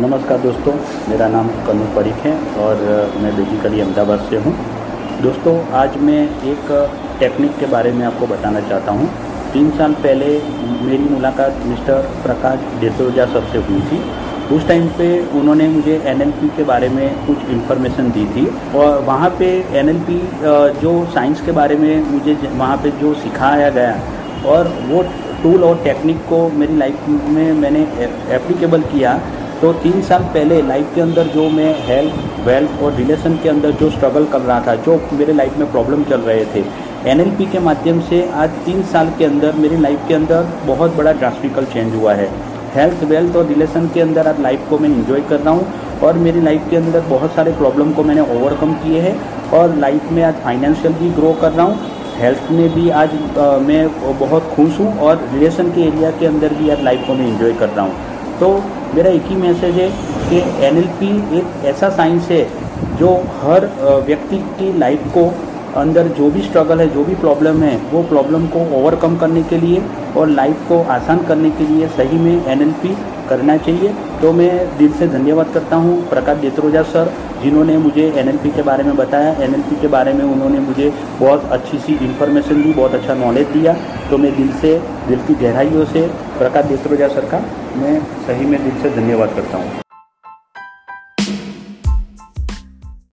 नमस्कार दोस्तों, मेरा नाम कनु परीख है और मैं बेसिकली अहमदाबाद से हूँ। दोस्तों, आज मैं एक टेक्निक के बारे में आपको बताना चाहता हूँ। तीन साल पहले मेरी मुलाकात मिस्टर प्रकाश डेतोजा सर से हुई थी। उस टाइम पे उन्होंने मुझे एन के बारे में कुछ इन्फॉर्मेशन दी थी और वहाँ पे एन जो साइंस के बारे में मुझे वहाँ पे जो सिखाया गया और वो टूल और टेक्निक को मेरी लाइफ में मैंने एप्लीकेबल किया तो तीन साल पहले लाइफ के अंदर जो मैं हेल्थ वेल्थ और रिलेशन के अंदर जो स्ट्रगल कर रहा था जो मेरे लाइफ में प्रॉब्लम चल रहे थे एनएलपी के माध्यम से आज तीन साल के अंदर मेरी लाइफ के अंदर बहुत बड़ा ड्रास्टिकल चेंज हुआ है। हेल्थ वेल्थ और रिलेशन के अंदर आज लाइफ को मैं इन्जॉय कर रहा हूँ और मेरी लाइफ के अंदर बहुत सारे प्रॉब्लम को मैंने ओवरकम किए हैं और लाइफ में आज फाइनेंशियल भी ग्रो कर रहा हूँ। हेल्थ में भी आज आ, मैं बहुत खुश हूँ और रिलेशन के एरिया के अंदर भी आज लाइफ को मैं इंजॉय कर रहा हूँ। तो मेरा एक ही मैसेज है कि एनएलपी एक ऐसा साइंस है जो हर व्यक्ति की लाइफ को अंदर जो भी स्ट्रगल है, जो भी प्रॉब्लम है, वो प्रॉब्लम को ओवरकम करने के लिए और लाइफ को आसान करने के लिए सही में एनएलपी करना चाहिए। तो मैं दिल से धन्यवाद करता हूँ प्रकाश देत्रोजा सर, जिन्होंने मुझे एनएलपी के बारे में बताया। एनएलपी के बारे में उन्होंने मुझे बहुत अच्छी सी इन्फॉर्मेशन दी, बहुत अच्छा नॉलेज दिया। तो मैं दिल से, दिल की गहराइयों से प्रकाश देसरोजा सर का मैं सही में दिल से धन्यवाद करता हूँ।